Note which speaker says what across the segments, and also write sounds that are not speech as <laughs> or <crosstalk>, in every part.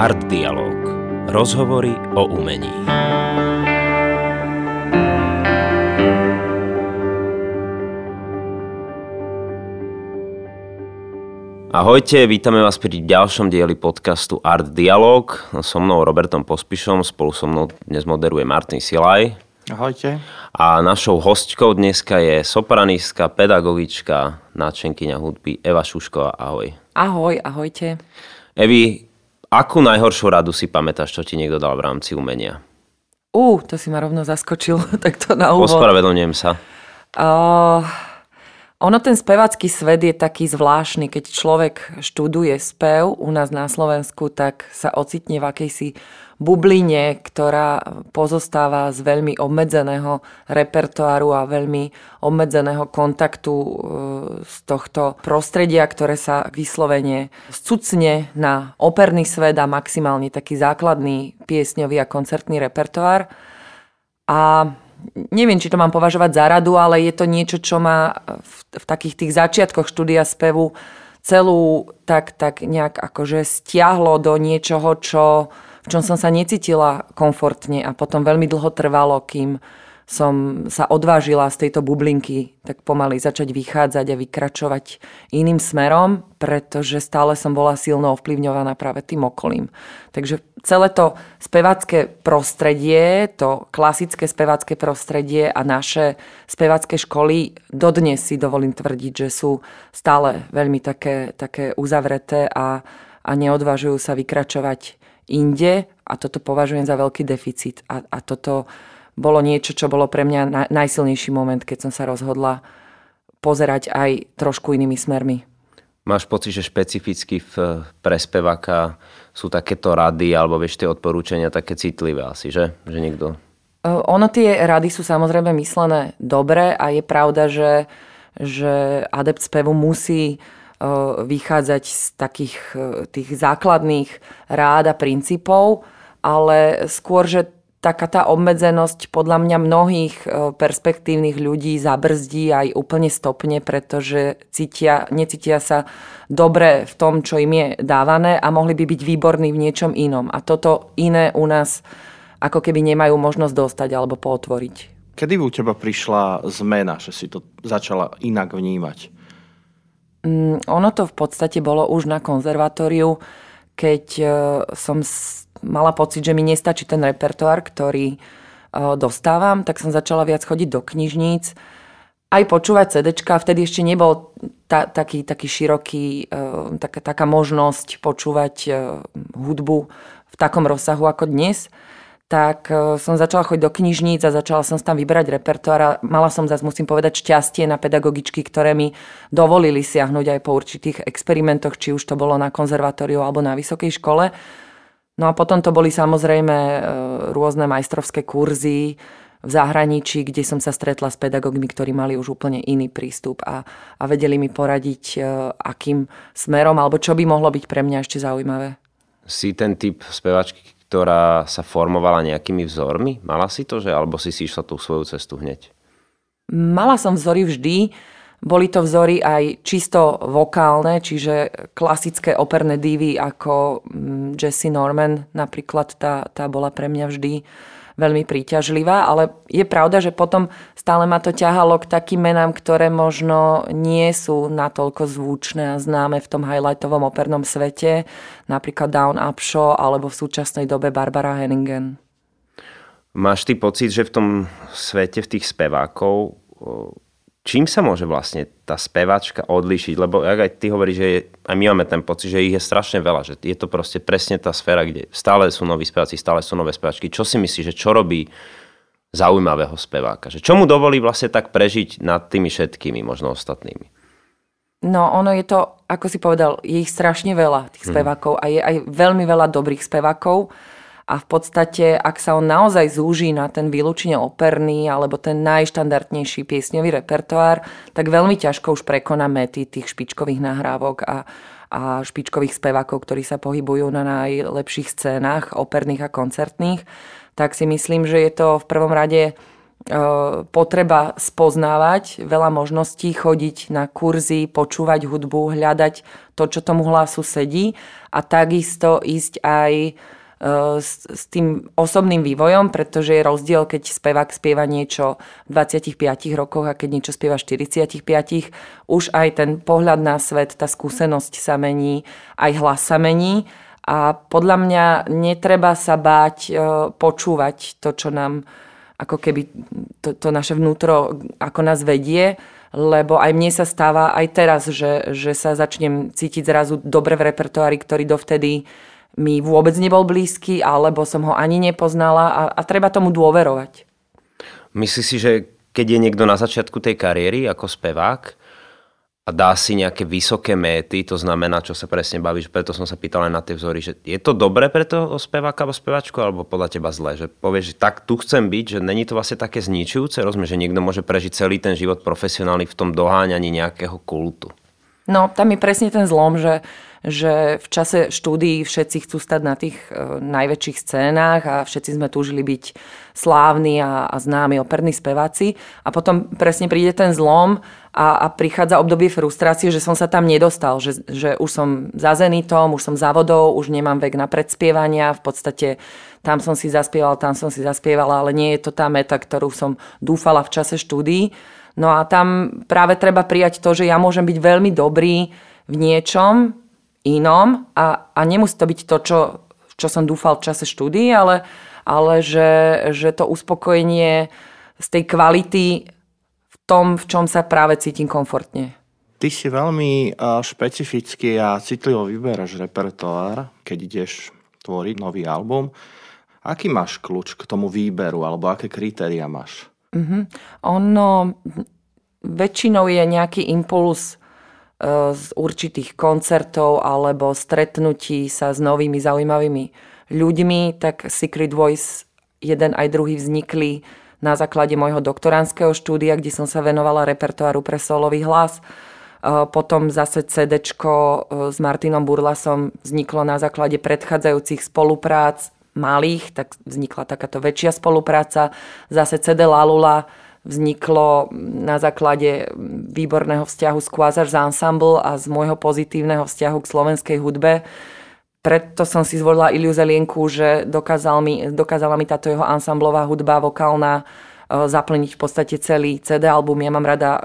Speaker 1: Art Dialog. Rozhovory o umení. Ahojte, vítame vás pri ďalšom dieli podcastu Art Dialog. So mnou Robertom Pospišom, spolu so mnou dnes moderuje Martin Silaj.
Speaker 2: Ahojte.
Speaker 1: A našou hostkou dneska je sopranistka, pedagogička, náčenkyňa hudby Eva Šušková. Ahoj.
Speaker 3: Ahoj, ahojte.
Speaker 1: Evi, Akú najhoršiu radu si pamätáš, čo ti niekto dal v rámci umenia?
Speaker 3: Ú, uh, to si ma rovno zaskočil, <laughs> tak to na úvod.
Speaker 1: Ospravedlňujem sa.
Speaker 3: Uh, ono, ten spevacký svet je taký zvláštny. Keď človek študuje spev u nás na Slovensku, tak sa ocitne v akejsi bubline, ktorá pozostáva z veľmi obmedzeného repertoáru a veľmi obmedzeného kontaktu e, z tohto prostredia, ktoré sa vyslovene scucne na operný svet a maximálne taký základný piesňový a koncertný repertoár. A neviem, či to mám považovať za radu, ale je to niečo, čo ma v, v takých tých začiatkoch štúdia spevu celú tak, tak nejak akože stiahlo do niečoho, čo v čom som sa necítila komfortne a potom veľmi dlho trvalo, kým som sa odvážila z tejto bublinky tak pomaly začať vychádzať a vykračovať iným smerom, pretože stále som bola silno ovplyvňovaná práve tým okolím. Takže celé to spevacké prostredie, to klasické spevacké prostredie a naše spevacké školy dodnes si dovolím tvrdiť, že sú stále veľmi také, také uzavreté a, a neodvážujú sa vykračovať inde a toto považujem za veľký deficit. A, a toto bolo niečo, čo bolo pre mňa na, najsilnejší moment, keď som sa rozhodla pozerať aj trošku inými smermi.
Speaker 1: Máš pocit, že špecificky v, pre speváka sú takéto rady alebo vieš tie odporúčania také citlivé asi, že? Že niekto...
Speaker 3: Ono tie rady sú samozrejme myslené dobre a je pravda, že, že adept spevu musí vychádzať z takých tých základných rád a princípov, ale skôr, že taká tá obmedzenosť podľa mňa mnohých perspektívnych ľudí zabrzdí aj úplne stopne, pretože cítia, necítia sa dobre v tom, čo im je dávané a mohli by byť výborní v niečom inom. A toto iné u nás ako keby nemajú možnosť dostať alebo pootvoriť.
Speaker 2: Kedy u teba prišla zmena, že si to začala inak vnímať?
Speaker 3: Mm, ono to v podstate bolo už na konzervatóriu, keď e, som mala pocit, že mi nestačí ten repertoár, ktorý e, dostávam, tak som začala viac chodiť do knižníc, aj počúvať CDčka, vtedy ešte nebol ta, taký, taký široký, e, taká, taká možnosť počúvať hudbu v takom rozsahu ako dnes tak e, som začala chodiť do knižníc a začala som tam vyberať repertoár a mala som zase, musím povedať, šťastie na pedagogičky, ktoré mi dovolili siahnuť aj po určitých experimentoch, či už to bolo na konzervatóriu alebo na vysokej škole. No a potom to boli samozrejme e, rôzne majstrovské kurzy v zahraničí, kde som sa stretla s pedagógmi, ktorí mali už úplne iný prístup a, a vedeli mi poradiť, e, akým smerom alebo čo by mohlo byť pre mňa ešte zaujímavé.
Speaker 1: Si ten typ spevačky, ktorá sa formovala nejakými vzormi? Mala si to, že alebo si si išla tú svoju cestu hneď?
Speaker 3: Mala som vzory vždy. Boli to vzory aj čisto vokálne, čiže klasické operné divy ako mm, Jessie Norman napríklad, tá, tá bola pre mňa vždy veľmi príťažlivá, ale je pravda, že potom stále ma to ťahalo k takým menám, ktoré možno nie sú natoľko zvučné a známe v tom highlightovom opernom svete, napríklad Down Up Show alebo v súčasnej dobe Barbara Henningen.
Speaker 1: Máš ty pocit, že v tom svete, v tých spevákov čím sa môže vlastne tá speváčka odlíšiť? Lebo jak aj ty hovoríš, že je, aj my máme ten pocit, že ich je strašne veľa, že je to proste presne tá sféra, kde stále sú noví speváci, stále sú nové speváčky. Čo si myslíš, že čo robí zaujímavého speváka? Že čo mu dovolí vlastne tak prežiť nad tými všetkými, možno ostatnými?
Speaker 3: No, ono je to, ako si povedal, je ich strašne veľa, tých mhm. spevákov hmm. a je aj veľmi veľa dobrých spevákov a v podstate, ak sa on naozaj zúži na ten výlučne operný alebo ten najštandardnejší piesňový repertoár, tak veľmi ťažko už prekoná mety tých špičkových nahrávok a, a špičkových spevákov, ktorí sa pohybujú na najlepších scénách operných a koncertných, tak si myslím, že je to v prvom rade potreba spoznávať, veľa možností chodiť na kurzy, počúvať hudbu, hľadať to, čo tomu hlasu sedí a takisto ísť aj e, s, s tým osobným vývojom, pretože je rozdiel, keď spevák spieva niečo v 25 rokoch a keď niečo spieva v 45. Už aj ten pohľad na svet, tá skúsenosť sa mení, aj hlas sa mení a podľa mňa netreba sa báť e, počúvať to, čo nám ako keby to, to naše vnútro ako nás vedie, lebo aj mne sa stáva aj teraz, že, že sa začnem cítiť zrazu dobre v repertoári, ktorý dovtedy mi vôbec nebol blízky, alebo som ho ani nepoznala a, a treba tomu dôverovať.
Speaker 1: Myslíš si, že keď je niekto na začiatku tej kariéry ako spevák, a dá si nejaké vysoké méty, to znamená, čo sa presne bavíš, preto som sa pýtal aj na tie vzory, že je to dobré pre toho speváka alebo spevačku, alebo podľa teba zle, že povieš, že tak tu chcem byť, že není to vlastne také zničujúce, rozumieš, že niekto môže prežiť celý ten život profesionálny v tom doháňaní nejakého kultu.
Speaker 3: No, tam je presne ten zlom, že že v čase štúdií všetci chcú stať na tých e, najväčších scénách a všetci sme túžili byť slávni a, a známi operní speváci. A potom presne príde ten zlom a, a prichádza obdobie frustrácie, že som sa tam nedostal, že, že už som za Zenitom, už som za vodou, už nemám vek na predspievania, v podstate tam som si zaspieval, tam som si zaspievala, ale nie je to tá meta, ktorú som dúfala v čase štúdií. No a tam práve treba prijať to, že ja môžem byť veľmi dobrý v niečom, inom a, a nemusí to byť to, čo, čo som dúfal v čase štúdií, ale, ale že, že to uspokojenie z tej kvality v tom, v čom sa práve cítim komfortne.
Speaker 2: Ty si veľmi špecificky a citlivo vyberáš repertoár, keď ideš tvoriť nový album. Aký máš kľúč k tomu výberu, alebo aké kritéria máš?
Speaker 3: Mm-hmm. Ono väčšinou je nejaký impuls z určitých koncertov alebo stretnutí sa s novými zaujímavými ľuďmi, tak Secret Voice jeden aj druhý vznikli na základe môjho doktoránskeho štúdia, kde som sa venovala repertoáru pre solový hlas. Potom zase CD e, s Martinom Burlasom vzniklo na základe predchádzajúcich spoluprác malých, tak vznikla takáto väčšia spolupráca. Zase CD Lalula vzniklo na základe výborného vzťahu s Quasars Ensemble a z môjho pozitívneho vzťahu k slovenskej hudbe. Preto som si zvolila Iliu Zelienku, že dokázal mi, dokázala mi táto jeho ansamblová hudba vokálna e, zaplniť v podstate celý CD album. Ja mám rada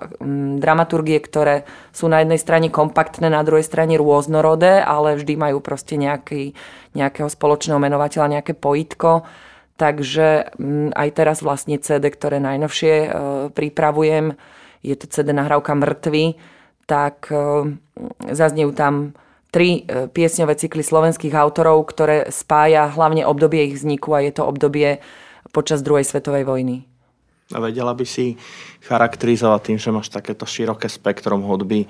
Speaker 3: dramaturgie, ktoré sú na jednej strane kompaktné, na druhej strane rôznorodé, ale vždy majú proste nejaký, nejakého spoločného menovateľa, nejaké pojitko. Takže mm, aj teraz vlastne CD, ktoré najnovšie e, pripravujem, je to CD nahrávka Mrtvy, tak e, zaznejú tam tri e, piesňové cykly slovenských autorov, ktoré spája hlavne obdobie ich vzniku a je to obdobie počas druhej svetovej vojny.
Speaker 2: A vedela by si charakterizovať tým, že máš takéto široké spektrum hudby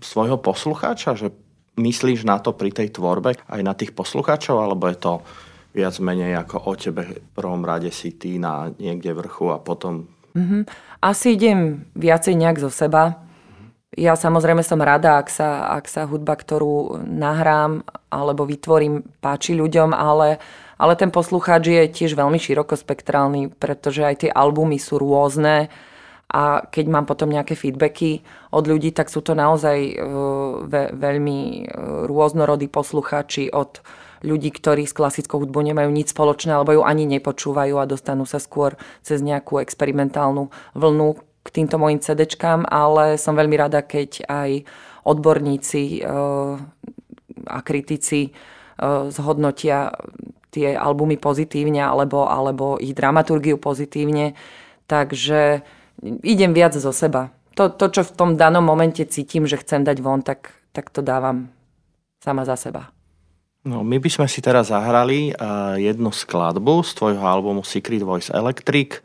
Speaker 2: svojho poslucháča, že myslíš na to pri tej tvorbe aj na tých poslucháčov, alebo je to viac menej ako o tebe v prvom rade si ty na niekde vrchu a potom...
Speaker 3: Mm-hmm. Asi idem viacej nejak zo seba. Ja samozrejme som rada, ak sa, ak sa hudba, ktorú nahrám alebo vytvorím, páči ľuďom, ale, ale ten poslucháč je tiež veľmi širokospektrálny, pretože aj tie albumy sú rôzne a keď mám potom nejaké feedbacky od ľudí, tak sú to naozaj ve, veľmi uh, rôznorodí poslucháči od ľudí, ktorí s klasickou hudbou nemajú nič spoločné alebo ju ani nepočúvajú a dostanú sa skôr cez nejakú experimentálnu vlnu k týmto mojim CDčkám, ale som veľmi rada, keď aj odborníci eh, a kritici eh, zhodnotia tie albumy pozitívne alebo, alebo ich dramaturgiu pozitívne. Takže idem viac zo seba. To, to, čo v tom danom momente cítim, že chcem dať von, tak, tak to dávam sama za seba.
Speaker 2: No, my by sme si teraz zahrali jednu skladbu z tvojho albumu Secret Voice Electric.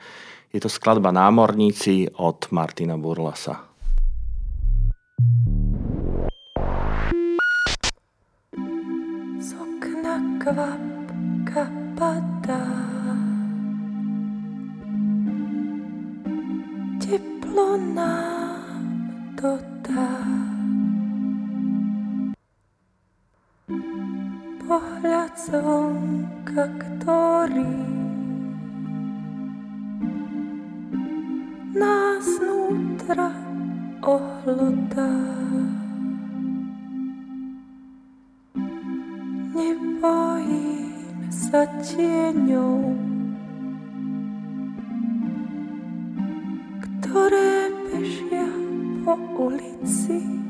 Speaker 2: Je to skladba Námorníci od Martina Burlasa. Z kvapka padá Teplo nám dodá pohľad slnka, ktorý
Speaker 3: vetra ohlodá. Nebojím sa tieňou, ktoré bežia po ulici.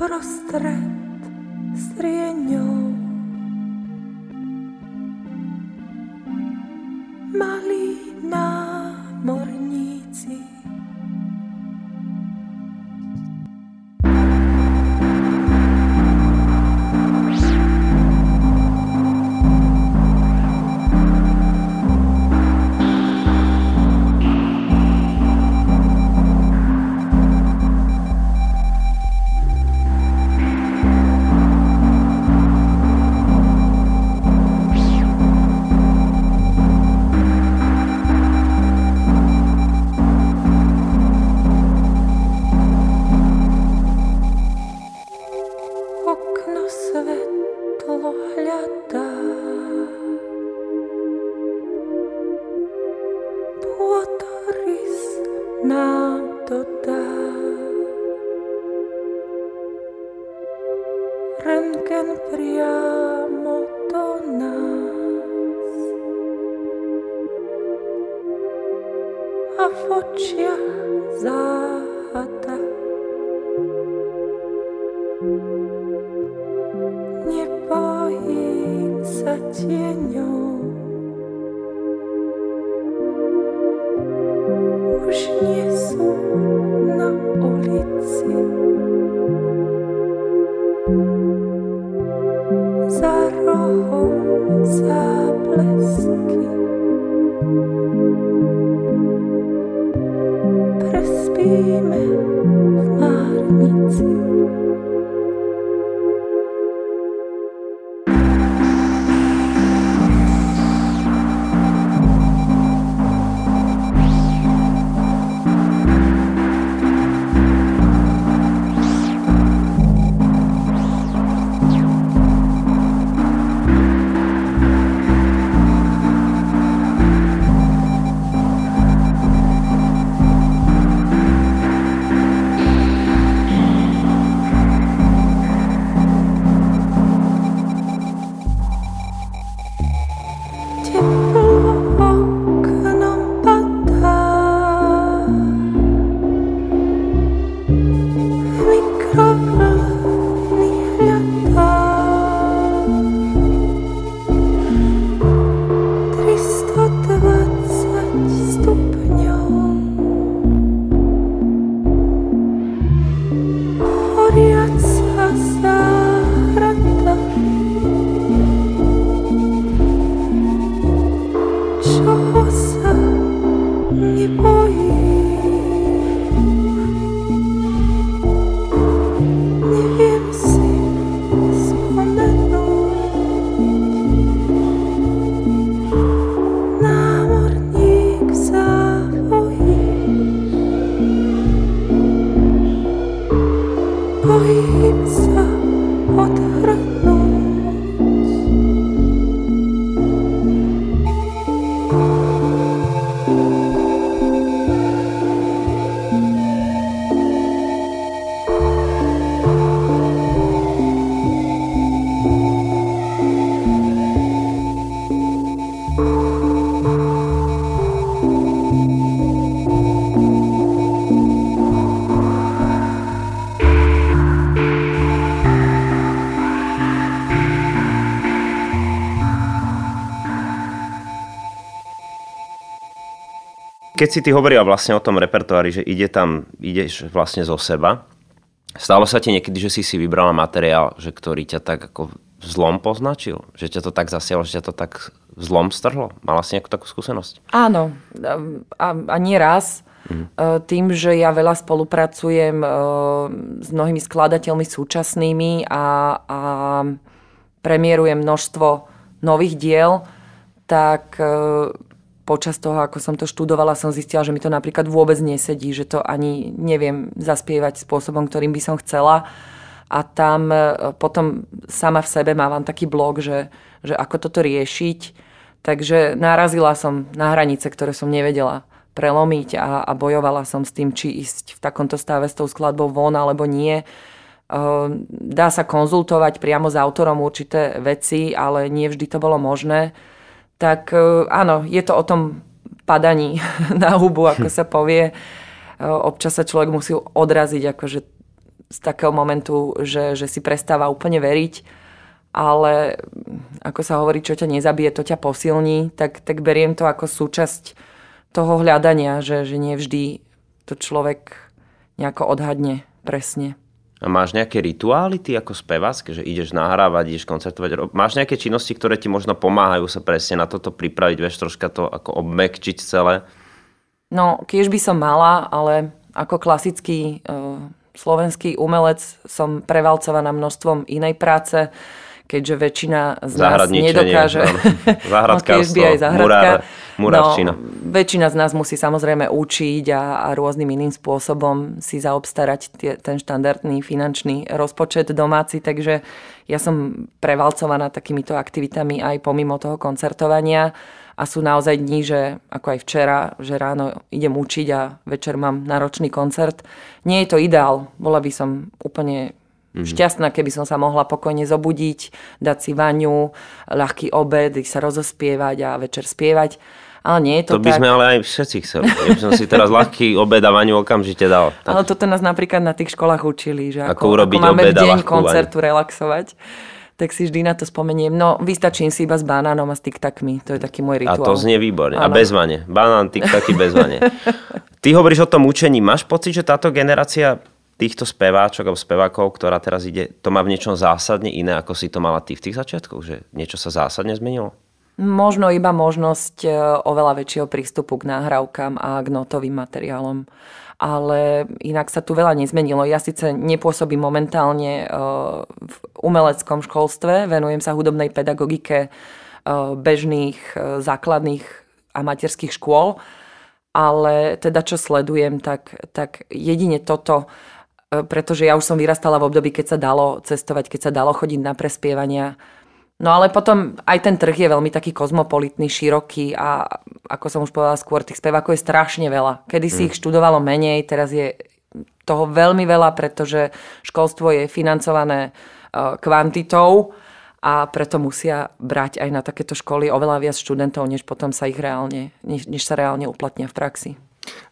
Speaker 3: prostret striegno. Ma Nebojím sa tieňou. сердца отвернуть.
Speaker 1: Keď si ty hovorila vlastne o tom repertoári, že ide tam, ideš vlastne zo seba, stalo sa ti niekedy, že si si vybrala materiál, že ktorý ťa tak ako zlom poznačil? Že ťa to tak zasialo, že ťa to tak zlom strhlo? Mala si nejakú takú skúsenosť?
Speaker 3: Áno. A, a nie raz. Mhm. Tým, že ja veľa spolupracujem e, s mnohými skladateľmi súčasnými a, a premiérujem množstvo nových diel, tak e, počas toho, ako som to študovala, som zistila, že mi to napríklad vôbec nesedí, že to ani neviem zaspievať spôsobom, ktorým by som chcela. A tam e, potom sama v sebe mávam taký blog, že, že ako toto riešiť, Takže narazila som na hranice, ktoré som nevedela prelomiť a, a bojovala som s tým, či ísť v takomto stave s tou skladbou von alebo nie. Ehm, dá sa konzultovať priamo s autorom určité veci, ale nie vždy to bolo možné. Tak e, áno, je to o tom padaní <laughs> na hubu, ako sa povie. E, občas sa človek musí odraziť akože z takého momentu, že, že si prestáva úplne veriť, ale ako sa hovorí, čo ťa nezabije, to ťa posilní, tak, tak beriem to ako súčasť toho hľadania, že, že nie vždy to človek nejako odhadne presne.
Speaker 1: A máš nejaké rituály ty ako spevák, že ideš nahrávať, ideš koncertovať? Máš nejaké činnosti, ktoré ti možno pomáhajú sa presne na toto pripraviť, vieš troška to ako obmekčiť celé?
Speaker 3: No, keď by som mala, ale ako klasický uh, slovenský umelec som prevalcovaná množstvom inej práce keďže väčšina z nás nedokáže...
Speaker 1: Zahradkárstvo, <laughs> no, aj zahradka. murárčina.
Speaker 3: No, väčšina z nás musí samozrejme učiť a, a rôznym iným spôsobom si zaobstarať tie, ten štandardný finančný rozpočet domáci, takže ja som prevalcovaná takýmito aktivitami aj pomimo toho koncertovania a sú naozaj dní, že ako aj včera, že ráno idem učiť a večer mám náročný koncert. Nie je to ideál, bola by som úplne Mm-hmm. Šťastná, keby som sa mohla pokojne zobudiť, dať si vaňu, ľahký obed, sa rozospievať a večer spievať. Ale nie je to,
Speaker 1: to by
Speaker 3: tak.
Speaker 1: sme ale aj všetci chceli. Ja by som si teraz ľahký obed a vaňu okamžite dal.
Speaker 3: Tak. Ale toto nás napríklad na tých školách učili, že ako, ako, urobiť ako máme v deň koncertu vaňu. relaxovať tak si vždy na to spomeniem. No, vystačím si iba s banánom a s tiktakmi. To je taký môj rituál.
Speaker 1: A to znie výborne. Ano. A bez vane. Banán, tiktaky bez vane. <laughs> Ty hovoríš o tom učení. Máš pocit, že táto generácia týchto speváčok alebo spevákov, ktorá teraz ide, to má v niečom zásadne iné, ako si to mala ty v tých začiatkoch? Že niečo sa zásadne zmenilo?
Speaker 3: Možno iba možnosť e, oveľa väčšieho prístupu k náhrávkam a k notovým materiálom. Ale inak sa tu veľa nezmenilo. Ja síce nepôsobím momentálne e, v umeleckom školstve, venujem sa hudobnej pedagogike e, bežných základných a materských škôl, ale teda čo sledujem, tak, tak jedine toto pretože ja už som vyrastala v období, keď sa dalo cestovať, keď sa dalo chodiť na prespievania. No ale potom aj ten trh je veľmi taký kozmopolitný, široký a ako som už povedala skôr, tých spevákov je strašne veľa. Kedy si mm. ich študovalo menej, teraz je toho veľmi veľa, pretože školstvo je financované e, kvantitou a preto musia brať aj na takéto školy oveľa viac študentov, než potom sa ich reálne, než, než sa reálne uplatnia v praxi.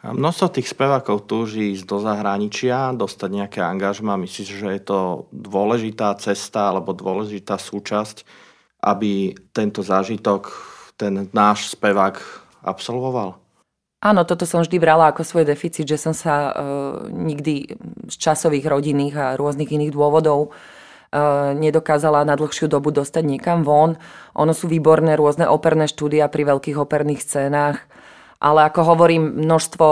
Speaker 2: Množstvo tých spevákov túži ísť do zahraničia, dostať nejaké angažma. Myslíš, že je to dôležitá cesta alebo dôležitá súčasť, aby tento zážitok ten náš spevák absolvoval?
Speaker 3: Áno, toto som vždy brala ako svoj deficit, že som sa uh, nikdy z časových, rodinných a rôznych iných dôvodov uh, nedokázala na dlhšiu dobu dostať niekam von. Ono sú výborné rôzne operné štúdia pri veľkých operných scénách ale ako hovorím, množstvo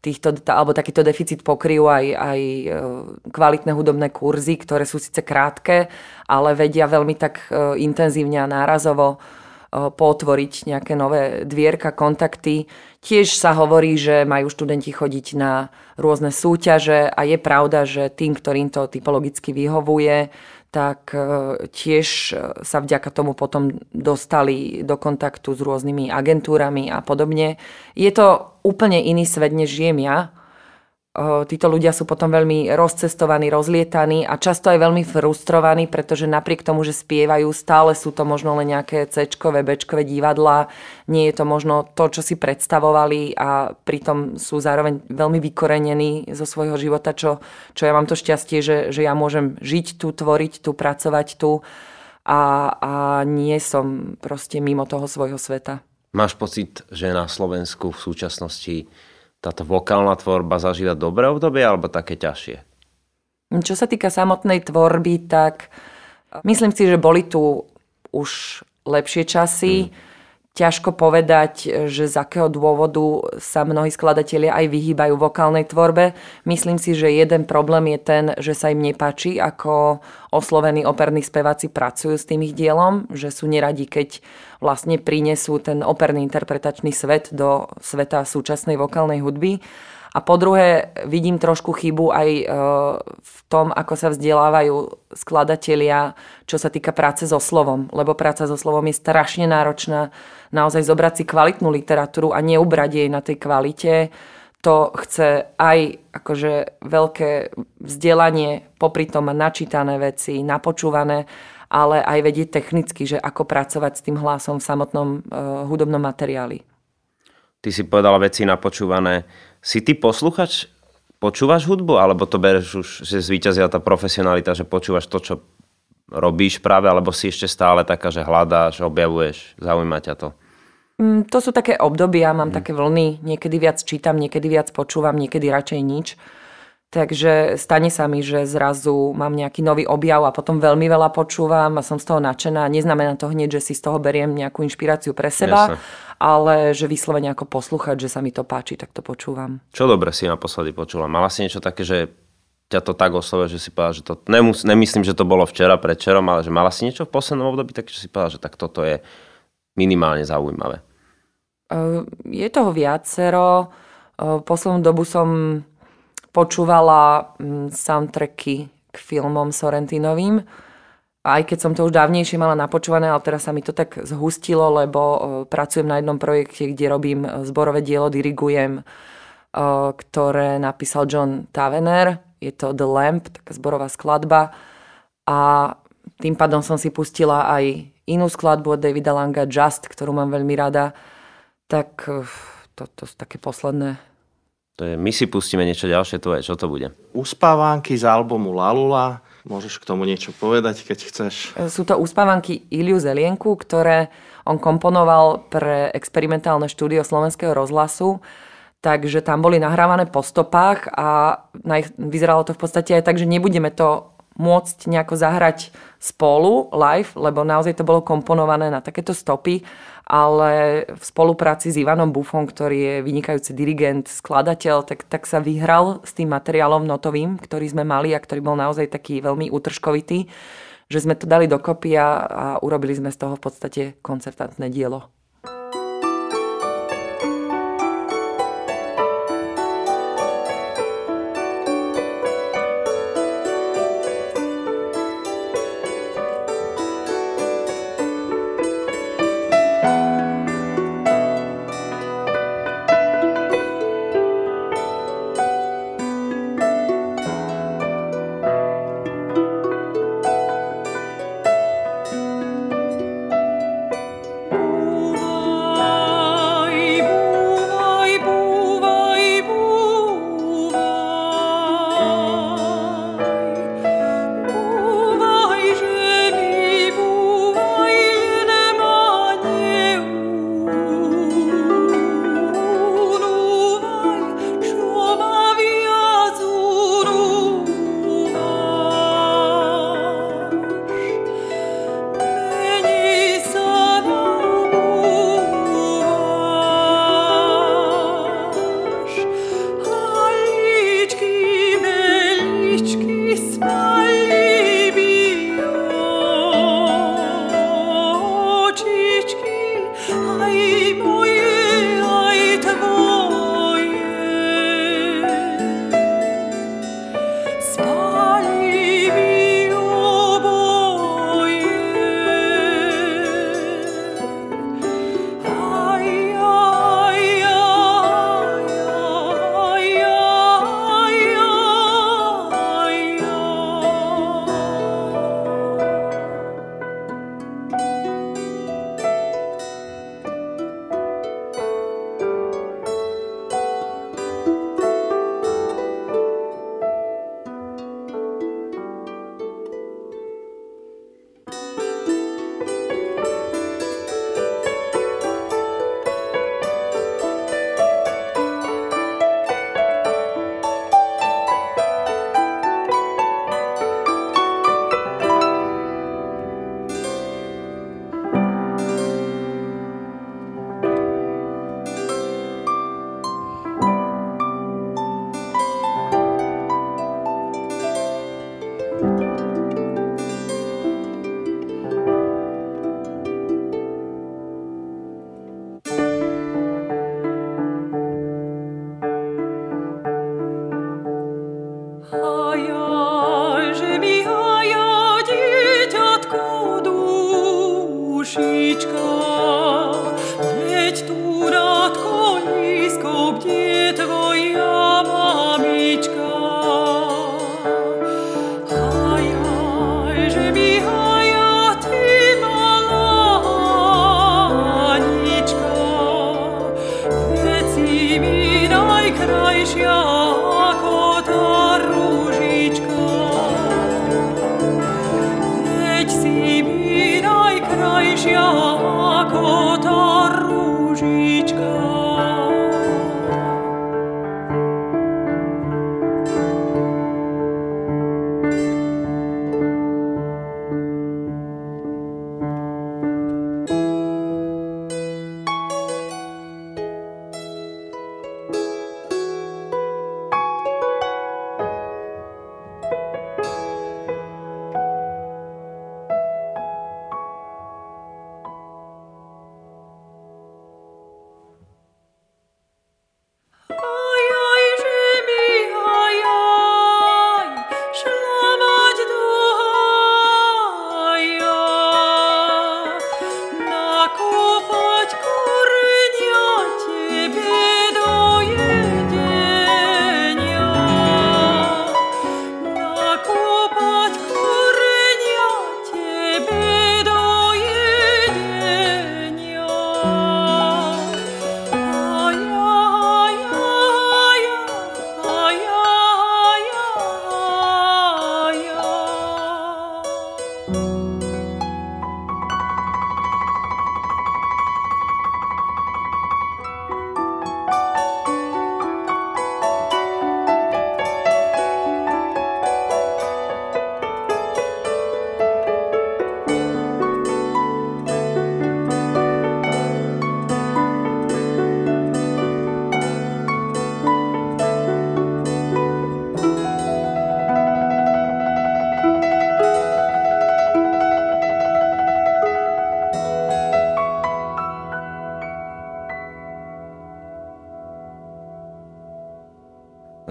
Speaker 3: týchto, alebo takýto deficit pokryjú aj, aj e, kvalitné hudobné kurzy, ktoré sú síce krátke, ale vedia veľmi tak e, intenzívne a nárazovo e, potvoriť nejaké nové dvierka, kontakty. Tiež sa hovorí, že majú študenti chodiť na rôzne súťaže a je pravda, že tým, ktorým to typologicky vyhovuje, tak e, tiež e, sa vďaka tomu potom dostali do kontaktu s rôznymi agentúrami a podobne. Je to úplne iný svet, než žijem ja títo ľudia sú potom veľmi rozcestovaní, rozlietaní a často aj veľmi frustrovaní, pretože napriek tomu, že spievajú, stále sú to možno len nejaké C-čkové, B-čkové divadla, nie je to možno to, čo si predstavovali a pritom sú zároveň veľmi vykorenení zo svojho života, čo, čo ja mám to šťastie, že, že ja môžem žiť tu, tvoriť tu, pracovať tu a, a nie som proste mimo toho svojho sveta.
Speaker 1: Máš pocit, že na Slovensku v súčasnosti táto vokálna tvorba zažíva dobré obdobie alebo také ťažšie?
Speaker 3: Čo sa týka samotnej tvorby, tak myslím si, že boli tu už lepšie časy. Mm. Ťažko povedať, že z akého dôvodu sa mnohí skladatelia aj vyhýbajú vokálnej tvorbe. Myslím si, že jeden problém je ten, že sa im nepáči, ako oslovení operní speváci pracujú s tým ich dielom, že sú neradi, keď vlastne prinesú ten operný interpretačný svet do sveta súčasnej vokálnej hudby. A po druhé, vidím trošku chybu aj e, v tom, ako sa vzdelávajú skladatelia, čo sa týka práce so slovom. Lebo práca so slovom je strašne náročná. Naozaj zobrať si kvalitnú literatúru a neubrať jej na tej kvalite. To chce aj akože veľké vzdelanie, popri tom načítané veci, napočúvané, ale aj vedieť technicky, že ako pracovať s tým hlasom v samotnom uh, hudobnom materiáli.
Speaker 1: Ty si povedala veci napočúvané si ty posluchač, počúvaš hudbu, alebo to bereš už, že zvíťazila tá profesionalita, že počúvaš to, čo robíš práve, alebo si ešte stále taká, že hľadáš, objavuješ, zaujíma ťa to?
Speaker 3: Mm, to sú také obdobia, mám mm. také vlny, niekedy viac čítam, niekedy viac počúvam, niekedy radšej nič. Takže stane sa mi, že zrazu mám nejaký nový objav a potom veľmi veľa počúvam a som z toho nadšená. Neznamená to hneď, že si z toho beriem nejakú inšpiráciu pre seba, Jasne. ale že vyslovene ako poslúchať, že sa mi to páči, tak to počúvam.
Speaker 1: Čo dobre si naposledy počula? Mala si niečo také, že ťa to tak oslovuje, že si povedala, že to nemus, nemyslím, že to bolo včera, predčerom, ale že mala si niečo v poslednom období, tak že si povedala, že tak toto je minimálne zaujímavé.
Speaker 3: Je toho viacero. Poslednú dobu som počúvala mm, soundtracky k filmom Sorrentinovým. Aj keď som to už dávnejšie mala napočúvané, ale teraz sa mi to tak zhustilo, lebo e, pracujem na jednom projekte, kde robím e, zborové dielo, dirigujem, e, ktoré napísal John Tavener. Je to The Lamp, taká zborová skladba. A tým pádom som si pustila aj inú skladbu od Davida Langa, Just, ktorú mám veľmi rada. Tak to, to sú také posledné
Speaker 1: to je, my si pustíme niečo ďalšie tvoje, čo to bude?
Speaker 2: Uspávanky z albumu Lalula. Môžeš k tomu niečo povedať, keď chceš.
Speaker 3: Sú to uspávanky Iliu Zelienku, ktoré on komponoval pre experimentálne štúdio Slovenského rozhlasu. Takže tam boli nahrávané po stopách a vyzeralo to v podstate aj tak, že nebudeme to môcť nejako zahrať spolu live, lebo naozaj to bolo komponované na takéto stopy ale v spolupráci s Ivanom Bufom, ktorý je vynikajúci dirigent, skladateľ, tak, tak sa vyhral s tým materiálom notovým, ktorý sme mali a ktorý bol naozaj taký veľmi útržkovitý, že sme to dali dokopy a, a urobili sme z toho v podstate koncertantné dielo.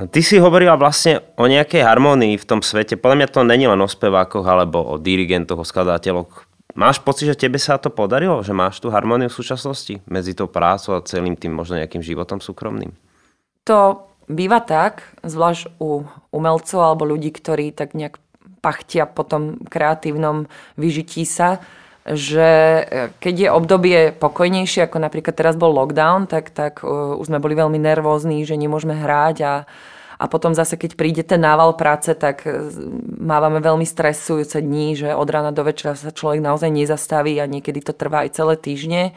Speaker 1: Ty si hovorila vlastne o nejakej harmónii v tom svete. Podľa mňa to není len o spevákoch alebo o dirigentoch, o skladateľoch. Máš pocit, že tebe sa to podarilo? Že máš tú harmóniu v súčasnosti medzi tou prácou a celým tým možno nejakým životom súkromným?
Speaker 3: To býva tak, zvlášť u umelcov alebo ľudí, ktorí tak nejak pachtia po tom kreatívnom vyžití sa, že e, keď je obdobie pokojnejšie, ako napríklad teraz bol lockdown, tak, tak uh, už sme boli veľmi nervózni, že nemôžeme hrať a, a potom zase, keď príde ten nával práce, tak e, mávame veľmi stresujúce dní, že od rána do večera sa človek naozaj nezastaví a niekedy to trvá aj celé týždne.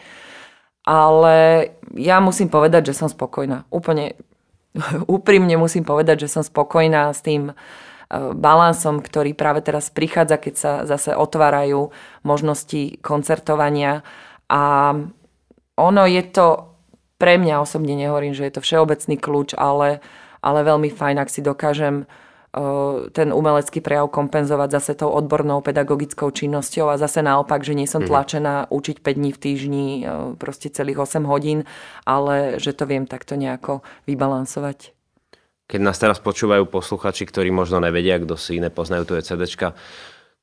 Speaker 3: Ale ja musím povedať, že som spokojná. Úplne <laughs> úprimne musím povedať, že som spokojná s tým, balansom, ktorý práve teraz prichádza, keď sa zase otvárajú možnosti koncertovania. A ono je to, pre mňa osobne nehovorím, že je to všeobecný kľúč, ale, ale veľmi fajn, ak si dokážem ten umelecký prejav kompenzovať zase tou odbornou pedagogickou činnosťou a zase naopak, že nie som mhm. tlačená učiť 5 dní v týždni, proste celých 8 hodín, ale že to viem takto nejako vybalansovať
Speaker 1: keď nás teraz počúvajú posluchači, ktorí možno nevedia, kto si nepoznajú tu CDčka,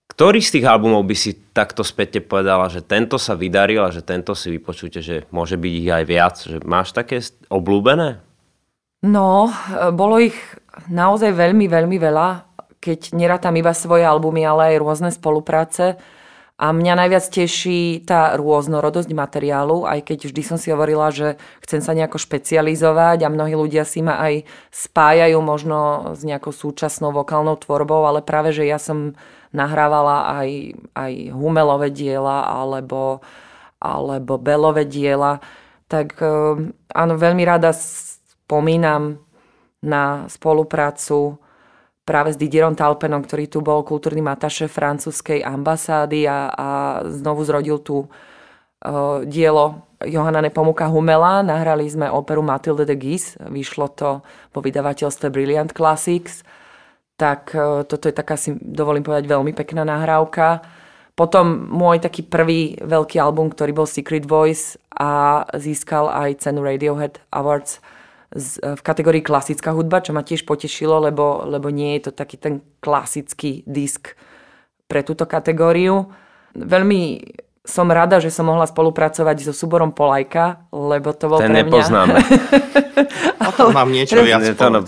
Speaker 1: ktorý z tých albumov by si takto späť povedala, že tento sa vydaril a že tento si vypočujte, že môže byť ich aj viac? Že máš také obľúbené?
Speaker 3: No, bolo ich naozaj veľmi, veľmi veľa, keď nerátam iba svoje albumy, ale aj rôzne spolupráce. A mňa najviac teší tá rôznorodosť materiálu, aj keď vždy som si hovorila, že chcem sa nejako špecializovať a mnohí ľudia si ma aj spájajú možno s nejakou súčasnou vokálnou tvorbou, ale práve, že ja som nahrávala aj, aj humelové diela alebo, alebo belové diela, tak eh, áno, veľmi rada spomínam na spoluprácu práve s Didierom Talpenom, ktorý tu bol kultúrnym ataše francúzskej ambasády a, a znovu zrodil tu uh, dielo Johana Nepomuka Humela. Nahrali sme operu Matilde de Guise, vyšlo to vo vydavateľstve Brilliant Classics. Tak uh, toto je taká, si dovolím povedať, veľmi pekná nahrávka. Potom môj taký prvý veľký album, ktorý bol Secret Voice a získal aj cenu Radiohead Awards z, v kategórii klasická hudba, čo ma tiež potešilo, lebo, lebo nie je to taký ten klasický disk pre túto kategóriu. Veľmi som rada, že som mohla spolupracovať so súborom Polajka, lebo to bol
Speaker 1: Ten
Speaker 3: pre
Speaker 1: mňa... nepoznáme. <laughs>
Speaker 2: o tom mám niečo viac to, no,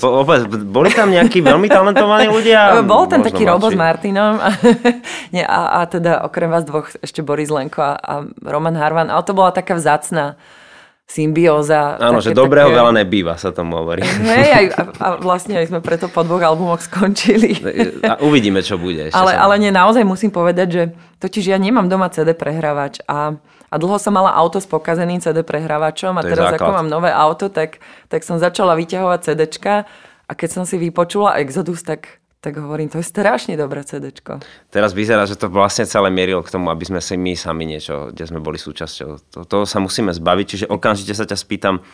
Speaker 1: Boli tam nejakí veľmi talentovaní ľudia? <laughs>
Speaker 3: Bol ten taký Robo s Martinom a, <laughs> nie, a, a teda okrem vás dvoch ešte Boris Lenko a, a Roman Harvan. Ale to bola taká vzácna symbióza.
Speaker 1: Áno, že dobrého také... veľa nebýva, sa tomu hovorí.
Speaker 3: Aj, a, a vlastne aj sme preto po dvoch albumoch skončili. <laughs>
Speaker 1: A uvidíme, čo bude.
Speaker 3: Ešte ale, ale nie, naozaj musím povedať, že totiž ja nemám doma CD prehrávač a, a dlho som mala auto s pokazeným CD prehrávačom a teraz ako mám nové auto, tak, tak som začala vyťahovať CDčka a keď som si vypočula Exodus, tak tak hovorím, to je strašne dobré CD.
Speaker 1: Teraz vyzerá, že to vlastne celé mierilo k tomu, aby sme si my sami niečo, kde sme boli súčasťou. To, toho sa musíme zbaviť, čiže okamžite sa ťa spýtam,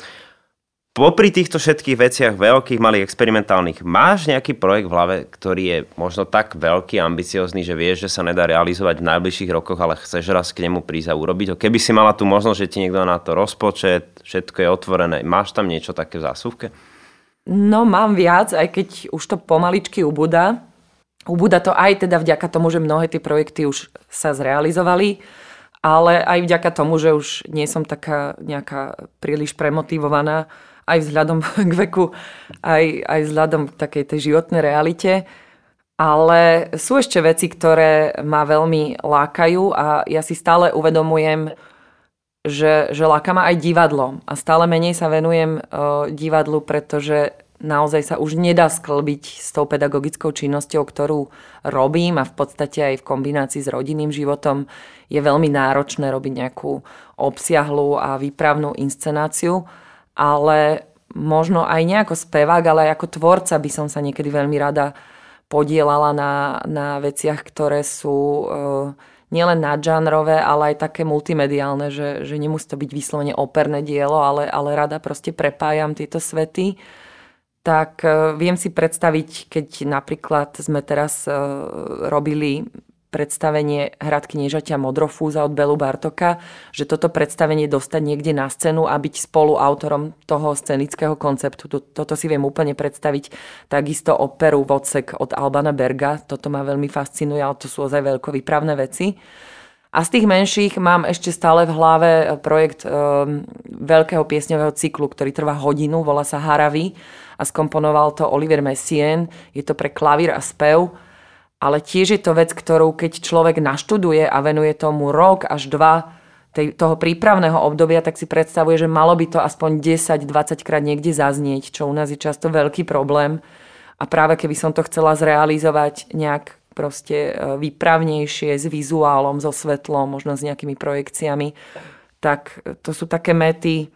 Speaker 1: popri týchto všetkých veciach veľkých, malých, experimentálnych, máš nejaký projekt v hlave, ktorý je možno tak veľký, ambiciózny, že vieš, že sa nedá realizovať v najbližších rokoch, ale chceš raz k nemu prísť a urobiť ho? Keby si mala tu možnosť, že ti niekto na to rozpočet, všetko je otvorené, máš tam niečo také v zásuvke?
Speaker 3: No mám viac, aj keď už to pomaličky ubúda. Ubúda to aj teda vďaka tomu, že mnohé tie projekty už sa zrealizovali, ale aj vďaka tomu, že už nie som taká nejaká príliš premotivovaná aj vzhľadom <laughs> k veku, aj, aj vzhľadom k takej tej životnej realite. Ale sú ešte veci, ktoré ma veľmi lákajú a ja si stále uvedomujem, že, že láka ma aj divadlo a stále menej sa venujem uh, divadlu, pretože naozaj sa už nedá sklbiť s tou pedagogickou činnosťou, ktorú robím a v podstate aj v kombinácii s rodinným životom je veľmi náročné robiť nejakú obsiahlú a výpravnú inscenáciu, ale možno aj nejako spevák, ale aj ako tvorca by som sa niekedy veľmi rada podielala na, na veciach, ktoré sú uh, nielen nadžánrové, ale aj také multimediálne, že, že nemusí to byť vyslovene operné dielo, ale, ale rada proste prepájam tieto svety. Tak uh, viem si predstaviť, keď napríklad sme teraz uh, robili predstavenie Hrad kniežaťa Modrofúza od Belu Bartoka, že toto predstavenie dostať niekde na scénu a byť spoluautorom toho scenického konceptu. Toto si viem úplne predstaviť. Takisto operu Vodcek od Albana Berga. Toto ma veľmi fascinuje, ale to sú ozaj veľkovýpravné veci. A z tých menších mám ešte stále v hlave projekt e, veľkého piesňového cyklu, ktorý trvá hodinu, volá sa Haravy a skomponoval to Olivier Messien. Je to pre klavír a spev ale tiež je to vec, ktorú keď človek naštuduje a venuje tomu rok až dva tej, toho prípravného obdobia, tak si predstavuje, že malo by to aspoň 10-20 krát niekde zaznieť, čo u nás je často veľký problém. A práve keby som to chcela zrealizovať nejak proste e, výpravnejšie, s vizuálom, so svetlom, možno s nejakými projekciami, tak to sú také mety,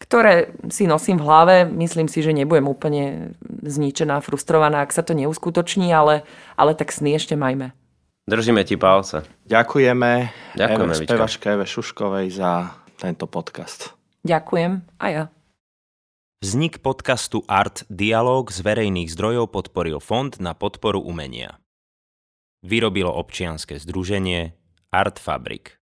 Speaker 3: ktoré si nosím v hlave. Myslím si, že nebudem úplne zničená, frustrovaná, ak sa to neuskutoční, ale, ale tak sny ešte majme.
Speaker 1: Držíme ti palce.
Speaker 2: Ďakujeme,
Speaker 1: Ďakujeme
Speaker 2: Eve, spevačke Eve Šuškovej za tento podcast.
Speaker 3: Ďakujem a ja.
Speaker 4: Vznik podcastu Art Dialog z verejných zdrojov podporil Fond na podporu umenia. Vyrobilo občianske združenie Art Fabrik.